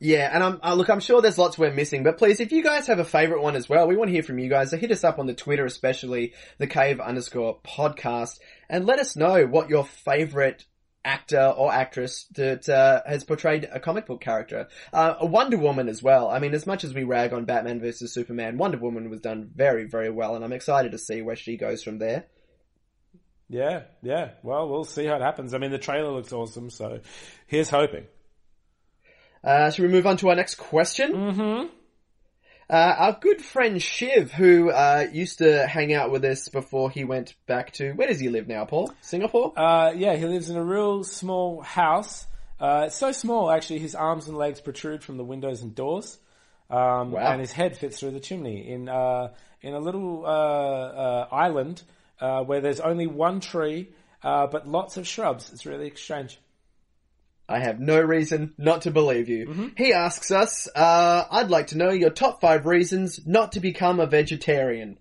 Yeah, and I'm, uh, look, I'm sure there's lots we're missing, but please, if you guys have a favorite one as well, we want to hear from you guys. So hit us up on the Twitter, especially the cave underscore podcast, and let us know what your favorite actor or actress that uh, has portrayed a comic book character. Uh, Wonder Woman as well. I mean, as much as we rag on Batman versus Superman, Wonder Woman was done very, very well, and I'm excited to see where she goes from there. Yeah, yeah. Well, we'll see how it happens. I mean, the trailer looks awesome, so here's hoping. Uh, should we move on to our next question? Mm-hmm. Uh, our good friend Shiv, who uh, used to hang out with us before he went back to where does he live now, Paul? Singapore. Uh, yeah, he lives in a real small house. Uh, it's so small, actually, his arms and legs protrude from the windows and doors. Um, Wow. And his head fits through the chimney in uh, in a little uh, uh, island uh, where there's only one tree, uh, but lots of shrubs. It's really strange. I have no reason not to believe you. He asks us, uh, I'd like to know your top five reasons not to become a vegetarian.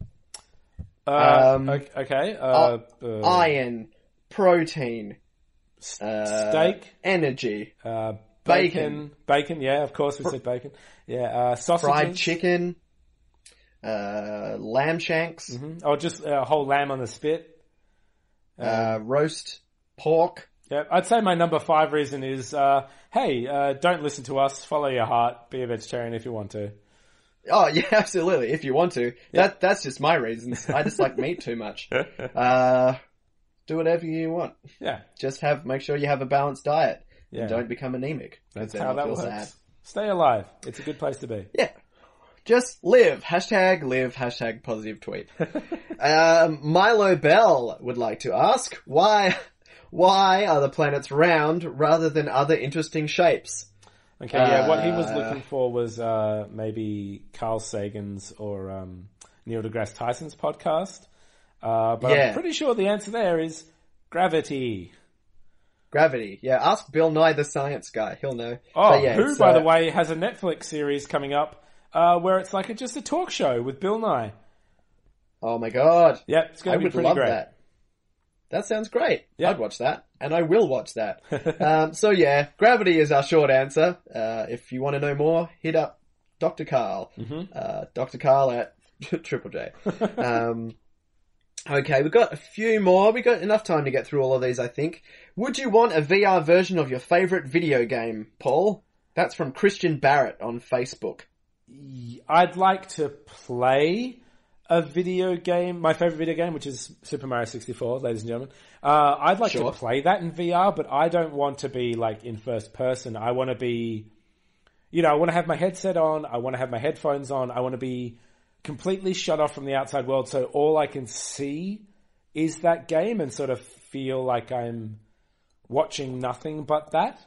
Uh, Um, okay. Uh, uh, Iron, protein, uh, steak, energy, uh, bacon. bacon, bacon. Yeah, of course we said bacon. Yeah, uh, sausages, fried chicken, uh, lamb shanks, Mhm. or just a whole lamb on the spit. uh, roast pork. Yeah, I'd say my number five reason is, uh, hey, uh, don't listen to us. Follow your heart. Be a vegetarian if you want to. Oh <laughs> yeah, absolutely. If you want to, that that's just my reasons. I just like meat too much. <laughs> Uh, do whatever you want. Yeah, Just have make sure you have a balanced diet Yeah. and don't become anemic. that's how that works. sad. Stay alive. It's a good place to be. Yeah. Just live. Hashtag live. Hashtag positive tweet. <laughs> um, Milo Bell would like to ask why. Why are the planets round rather than other interesting shapes? Okay, yeah, what he was Uh, looking for was uh, maybe Carl Sagan's or um, Neil deGrasse Tyson's podcast. Uh, but Yeah. I'm pretty sure the answer there is gravity. Gravity. Yeah, ask Bill Nye the science guy. He'll know. Oh, But yeah, who, by uh, the way, has a Netflix series coming up uh, where it's like a, just a talk show with Bill Nye. Oh my god. Yep, it's I going to be would pretty love great. that. That sounds great. Yeah. I'd watch that. And I will watch that. <laughs> um, so yeah, Gravity is our short answer. Uh, if you want to know more, hit up Dr. Karl. Mm-hmm. Uh, Dr. Karl at <laughs> Triple J. <laughs> Um, okay, we've got a few more. We've got enough time to get through all of these, I think. Would you want a VR version of your favorite video game, Paul? That's from Christian Barrett on Facebook. I'd like to play a video game, my favorite video game, which is Super Mario 64, ladies and gentlemen. Uh, I'd like Sure. to play that in VR, but I don't want to be like in first person. I want to be, you know, I want to have my headset on. I want to have my headphones on. I want to be completely shut off from the outside world. So all I can see is that game and sort of feel like I'm watching nothing but that.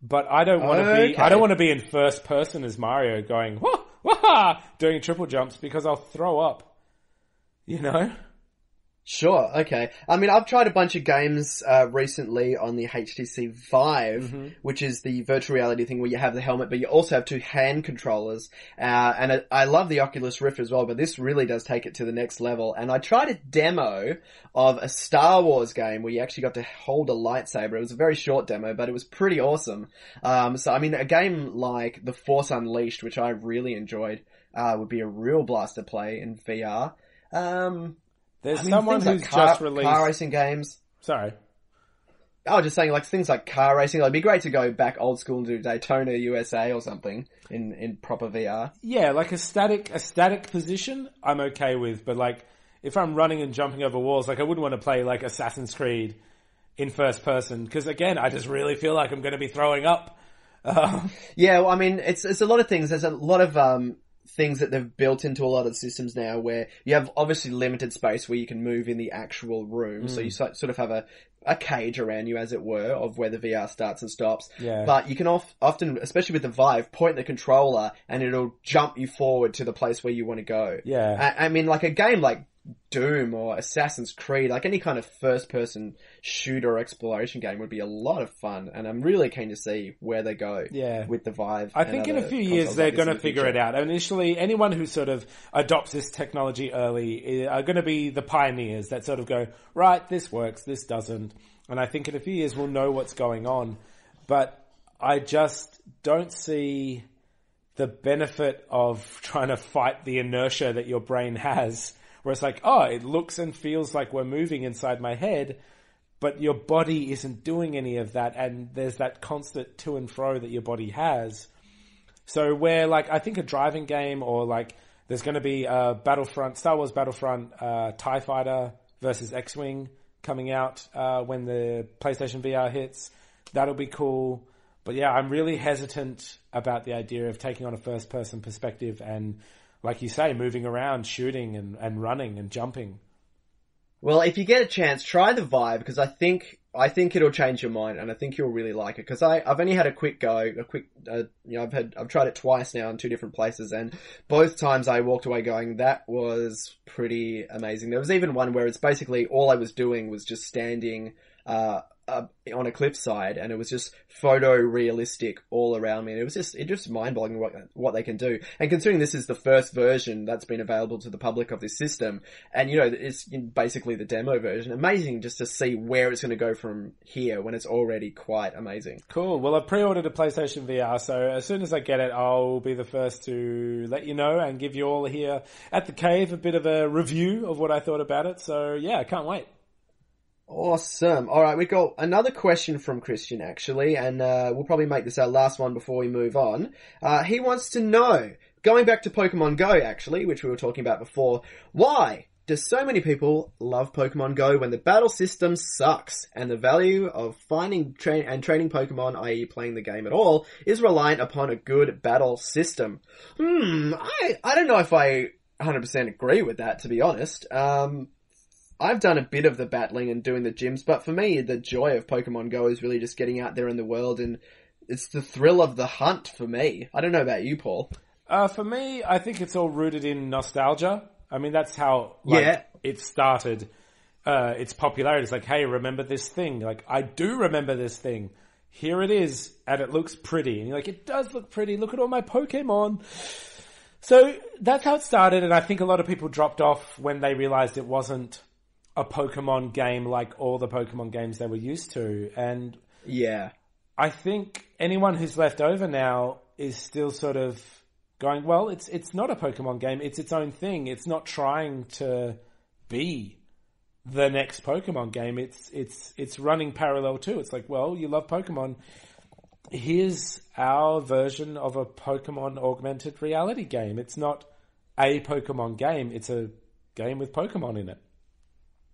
But I don't want to be. I don't want to be in first person as Mario going, wah, wah, doing triple jumps because I'll throw up. You know? Sure, okay. I mean, I've tried a bunch of games uh, recently on the HTC Vive, Mm-hmm. which is the virtual reality thing where you have the helmet, but you also have two hand controllers. Uh, and it, I love the Oculus Rift as well, but this really does take it to the next level. And I tried a demo of a Star Wars game where you actually got to hold a lightsaber. It was a very short demo, but it was pretty awesome. Um, so I mean, a game like The Force Unleashed, which I really enjoyed, uh, would be a real blast to play in VR. Um, There's I mean, someone who's like car, just released. car racing games. Sorry. I was just saying, like things like car racing. Like, it'd be great to go back old school and do Daytona USA or something in in proper VR. Yeah, like a static, a static position, I'm okay with. But like, if I'm running and jumping over walls, like I wouldn't want to play like Assassin's Creed in first person because again, I just really feel like I'm going to be throwing up. Um, <laughs> Yeah, well, I mean, it's it's a lot of things. There's a lot of um things that they've built into a lot of systems now, where you have obviously limited space where you can move in the actual room. So Mm. you sort of have a a cage around you, as it were, of where the VR starts and stops. Yeah. But you can of, often, especially with the Vive, point the controller and it'll jump you forward to the place where you want to go. Yeah. I, I mean, like a game like Doom or Assassin's Creed, like any kind of first person shooter or exploration game would be a lot of fun. And I'm really keen to see where they go Yeah. with the Vive. I think in a few years they're this going to the figure future. it out. Initially, anyone who sort of adopts this technology early eh, are going to be the pioneers that sort of go, right, this works, this doesn't. And I think in a few years we'll know what's going on. But I just don't see the benefit of trying to fight the inertia that your brain has, where it's like, oh, it looks and feels like we're moving inside my head, but your body isn't doing any of that, and there's that constant to and fro that your body has. So where like I think a driving game or like there's going to be a Battlefront, Star Wars Battlefront, uh, Tie Fighter versus X-wing coming out uh, when the PlayStation VR hits. That'll be cool. But yeah, I'm really hesitant about the idea of taking on a first person perspective and, like you say, moving around, shooting and, and running and jumping. Well, if you get a chance, try the Vive because I think I think it'll change your mind, and I think you'll really like it. Because I I've only had a quick go, a quick uh, you know I've had I've tried it twice now in two different places, and both times I walked away going that was pretty amazing. There was even one where it's basically all I was doing was just standing. Uh, uh, on a cliffside, and it was just photorealistic all around me. And it was just it just mind boggling what what they can do. And considering this is the first version that's been available to the public of this system, and you know it's basically the demo version, amazing just to see where it's going to go from here when it's already quite amazing. Cool. Well, I pre-ordered a PlayStation VR, so as soon as I get it, I'll be the first to let you know and give you all here at the cave a bit of a review of what I thought about it. So yeah, I can't wait. Awesome. All right, we've got another question from Christian actually, and uh, we'll probably make this our last one before we move on. Uh, he wants to know, going back to Pokemon Go actually, which we were talking about before, why do so many people love Pokemon Go when the battle system sucks and the value of finding tra- and training Pokemon, i.e. playing the game at all, is reliant upon a good battle system? Hmm, I, I don't know if I 100% agree with that, to be honest. Um, I've done a bit of the battling and doing the gyms, but for me, the joy of Pokemon Go is really just getting out there in the world and it's the thrill of the hunt for me. I don't know about you, Paul. Uh, for me, I think it's all rooted in nostalgia. I mean, that's how like, Yeah. it started. Uh, its popularity. is like, hey, remember this thing? Like, I do remember this thing. Here it is, and it looks pretty. And you're like, it does look pretty. Look at all my Pokemon. So that's how it started, and I think a lot of people dropped off when they realized it wasn't a Pokemon game like all the Pokemon games they were used to. And Yeah. I think anyone who's left over now is still sort of going, well, it's it's not a Pokemon game, it's its own thing. It's not trying to be the next Pokemon game. It's it's it's running parallel too. It's like, well, you love Pokemon. Here's our version of a Pokemon augmented reality game. It's not a Pokemon game, it's a game with Pokemon in it.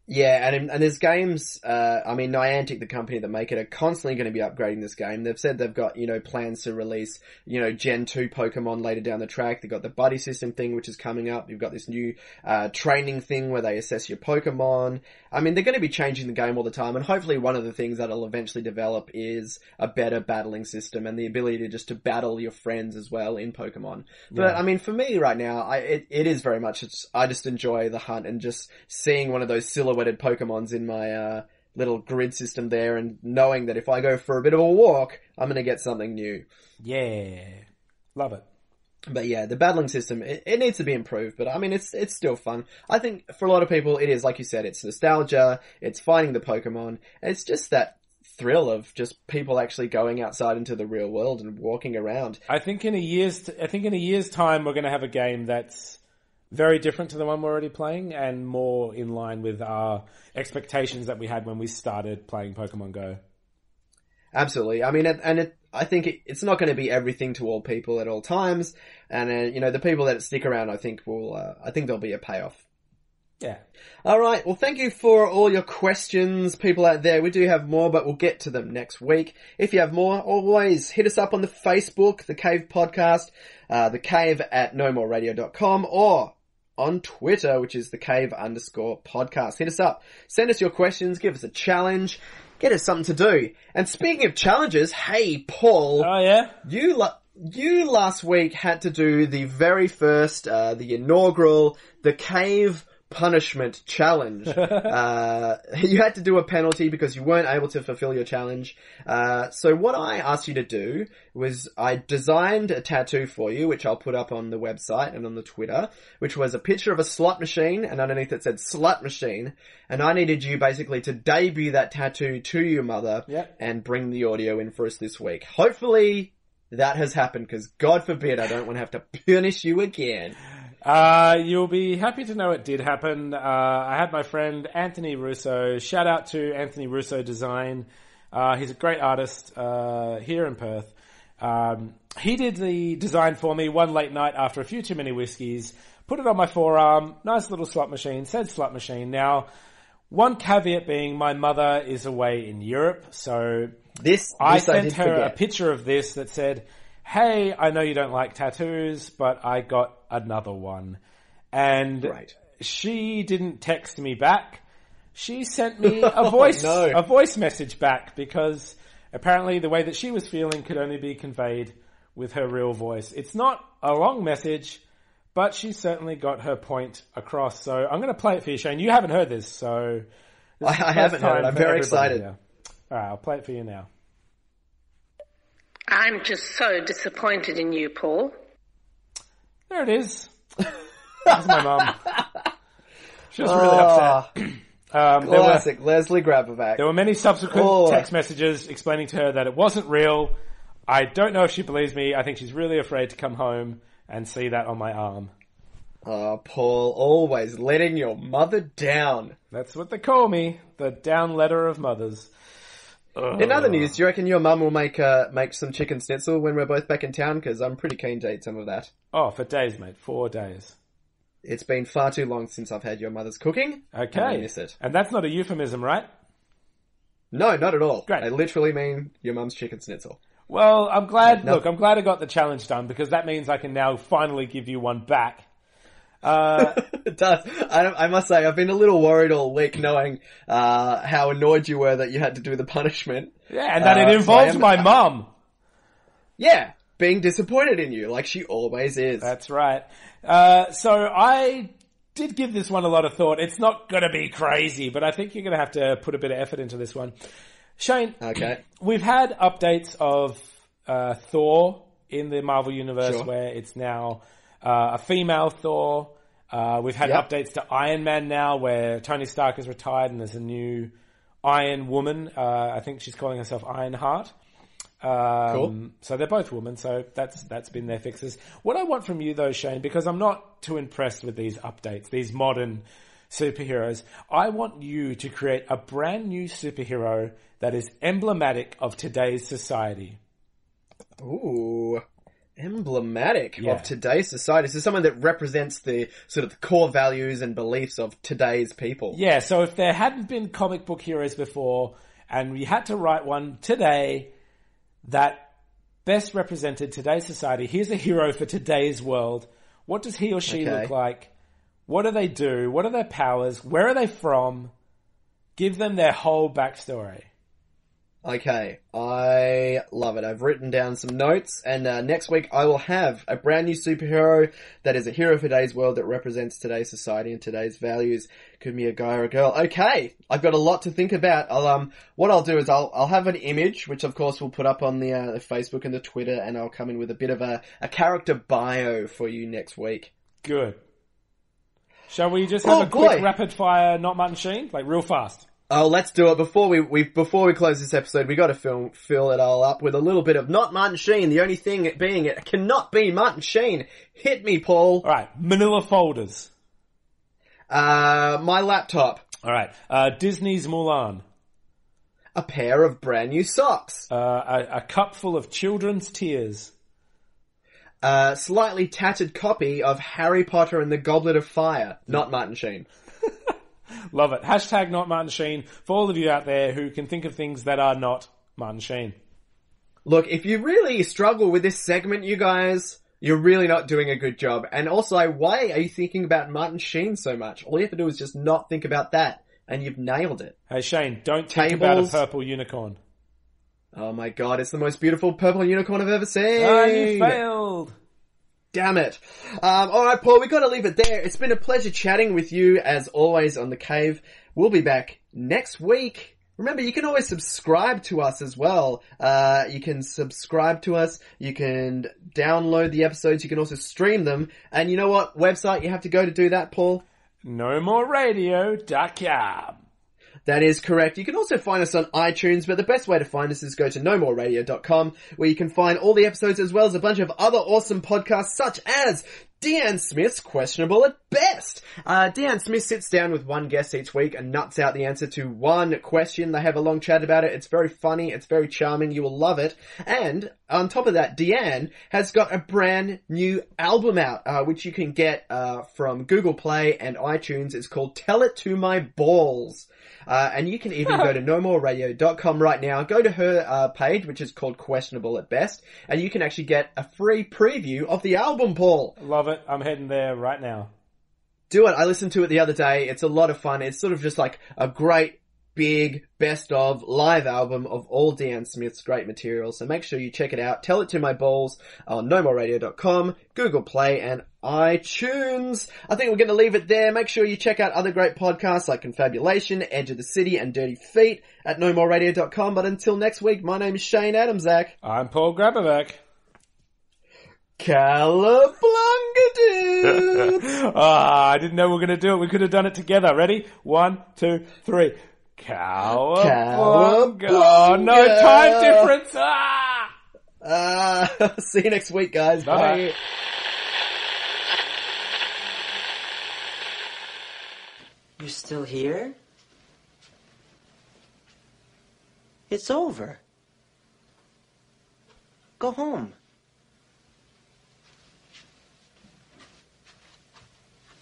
Yeah, and and there's games. Uh, I mean, Niantic, the company that make it, are constantly going to be upgrading this game. They've said they've got you know plans to release you know Gen two Pokemon later down the track. They've got the buddy system thing, which is coming up. You've got this new uh, training thing where they assess your Pokemon. I mean, they're going to be changing the game all the time, and hopefully, one of the things that'll eventually develop is a better battling system and the ability to just to battle your friends as well in Pokemon. But I mean, for me right now, I it, it is very much. It's, I just enjoy the hunt and just seeing one of those silhouetted Pokemons in my uh, little grid system there, and knowing that if I go for a bit of a walk, I'm going to get something new. Yeah. Love it. But yeah, the battling system it, it needs to be improved. But I mean, it's it's still fun. I think for a lot of people, it is like you said, it's nostalgia. It's finding the Pokemon. It's just that thrill of just people actually going outside into the real world and walking around. I think in a year's I think in a year's time we're going to have a game that's very different to the one we're already playing and more in line with our expectations that we had when we started playing Pokemon Go. Absolutely. I mean, and it, I think it, it's not going to be everything to all people at all times. And, uh, you know, the people that stick around, I think will, uh, I think there'll be a payoff. Yeah. All right. Well, thank you for all your questions, people out there. We do have more, but we'll get to them next week. If you have more, always hit us up on the Facebook, the Cave Podcast, uh, the Cave at nomoreradio.com, or on Twitter, which is the Cave underscore podcast. Hit us up. Send us your questions. Give us a challenge. Get us something to do. And speaking of challenges, hey, Paul. Oh yeah. You la- you last week had to do the very first, uh, the inaugural, the cave punishment challenge. <laughs> uh, you had to do a penalty because you weren't able to fulfill your challenge. Uh, so what I asked you to do was I designed a tattoo for you, which I'll put up on the website and on the Twitter, which was a picture of a slot machine and underneath it said slut machine. And I needed you basically to debut that tattoo to your mother Yep. and bring the audio in for us this week. Hopefully that has happened because God forbid I don't want to have to punish you again. Uh, you'll be happy to know it did happen. Uh, I had my friend Anthony Russo. Shout out to Anthony Russo Design. Uh, he's a great artist uh, here in Perth. Um, he did the design for me one late night after a few too many whiskies. Put it on my forearm. Nice little slot machine. Said slot machine. Now, one caveat being my mother is away in Europe, so This, I this sent did her a picture of this that said, "Hey, I know you don't like tattoos, but I got another one." And Right. she didn't text me back. She sent me <laughs> a oh, voice no. a voice message back because apparently the way that she was feeling could only be conveyed with her real voice. It's not a long message, but she certainly got her point across. So I'm going to play it for you, Shane. You haven't heard this, so this I- I haven't heard it. I'm very excited. here. All right, I'll play it for you now. I'm just so disappointed in you, Paul. There it is. <laughs> That's my mum. She was really Ah, upset. <clears throat> Um, there, were, classic Leslie Grabovac. there were many subsequent Oh. text messages explaining to her that it wasn't real. I don't know if she believes me. I think she's really afraid to come home and see that on my arm. Oh, Paul, always letting your mother down. That's what they call me, the down letter of mothers. In other news, do you reckon your mum will make uh, make some chicken schnitzel when we're both back in town? Because I'm pretty keen to eat some of that. Oh, for days, mate. Four days. It's been far too long since I've had your mother's cooking. Okay. and I miss it. And that's not a euphemism, right? No, not at all. Great. I literally mean your mum's chicken schnitzel. Well, I'm glad. No. Look, I'm glad I got the challenge done because that means I can now finally give you one back. Uh, <laughs> it does. I, I must say, I've been a little worried all week knowing uh, how annoyed you were that you had to do the punishment. yeah, and that Uh, it so involves am- my mum. Yeah, being disappointed in you, like she always is. That's right. Uh, so I did give this one a lot of thought. It's not going to be crazy, but I think you're going to have to put a bit of effort into this one. Shane, okay. we've had updates of uh, Thor in the Marvel Universe Sure. where it's now uh, a female Thor. Uh, we've had Yep. updates to Iron Man now where Tony Stark is retired and there's a new Iron Woman. Uh, I think she's calling herself Ironheart. Um, Cool. So they're both women, so that's that's been their fixes. What I want from you though, Shane, because I'm not too impressed with these updates, these modern superheroes. I want you to create a brand new superhero that is emblematic of today's society. Ooh. Emblematic Yeah. of today's society. So someone that represents the sort of the core values and beliefs of today's people. Yeah, so if there hadn't been comic book heroes before, and we had to write one today that best represented today's society, here's a hero for today's world. What does he or she Okay. look like? What do they do? What are their powers? Where are they from? Give them their whole backstory. Okay, I love it. I've written down some notes, and uh, next week I will have a brand new superhero that is a hero for today's world that represents today's society and today's values. Could be a guy or a girl. Okay, I've got a lot to think about. I'll um, what I'll do is I'll I'll have an image, which of course we'll put up on the, uh, the Facebook and the Twitter, and I'll come in with a bit of a a character bio for you next week. Good. Shall we just have Oh, a quick boy. rapid fire, not Martin Sheen? Like real fast. Oh, let's do it before we, we before we close this episode. We got to film fill it all up with a little bit of not Martin Sheen. The only thing it being it cannot be Martin Sheen. Hit me, Paul. Alright, manila folders. Uh, my laptop. Alright, uh, Disney's Mulan. A pair of brand new socks. Uh, a, a cup full of children's tears. A slightly tattered copy of Harry Potter and the Goblet of Fire. Not Martin Sheen. Love it. Hashtag not Martin Sheen for all of you out there who can think of things that are not Martin Sheen. Look, if you really struggle with this segment, you guys, you're really not doing a good job. And also, why are you thinking about Martin Sheen so much? All you have to do is just not think about that, and you've nailed it. Hey Shane, don't think about a purple unicorn. Oh my god, it's the most beautiful purple unicorn I've ever seen. Ah, you failed. Damn it. Um, alright, Paul, we've gotta leave it there. It's been a pleasure chatting with you as always on The Cave. We'll be back next week. Remember, you can always subscribe to us as well. Uh, you can subscribe to us, you can download the episodes, you can also stream them. And you know what website you have to go to do that, Paul? No more radio.com. That is correct. You can also find us on iTunes, but the best way to find us is go to nomoreradio.com, where you can find all the episodes as well as a bunch of other awesome podcasts such as Deanne Smith's questionable at best. Uh, Deanne Smith sits down with one guest each week and nuts out the answer to one question. They have a long chat about it. It's very funny. It's very charming. You will love it. And on top of that, Deanne has got a brand new album out, uh, which you can get uh, from Google Play and iTunes. It's called Tell It to My Balls. Uh, and you can even go to nomoreradio.com right now. Go to her uh, page, which is called Questionable at Best, and you can actually get a free preview of the album, Paul. Love it. I'm heading there right now. Do it. I listened to it the other day. It's a lot of fun. It's sort of just like a great big best of live album of all Deanne Smith's great material. So make sure you check it out. Tell it to my balls on nomoreradio.com, Google Play and iTunes. I think we're going to leave it there. Make sure you check out other great podcasts like Confabulation, Edge of the City and Dirty Feet at nomoreradio.com. But until next week, my name is Shane Adamczak. I'm Paul Grabovac. Calabunga dudes! <laughs> Ah, I didn't know we were going to do it. We could have done it together. Ready? One, two, three. Cowabunga. Oh, no time difference. Ah! Uh, <laughs> see you next week, guys. Bye-bye. Bye. You're still here? It's over. Go home.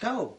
Go.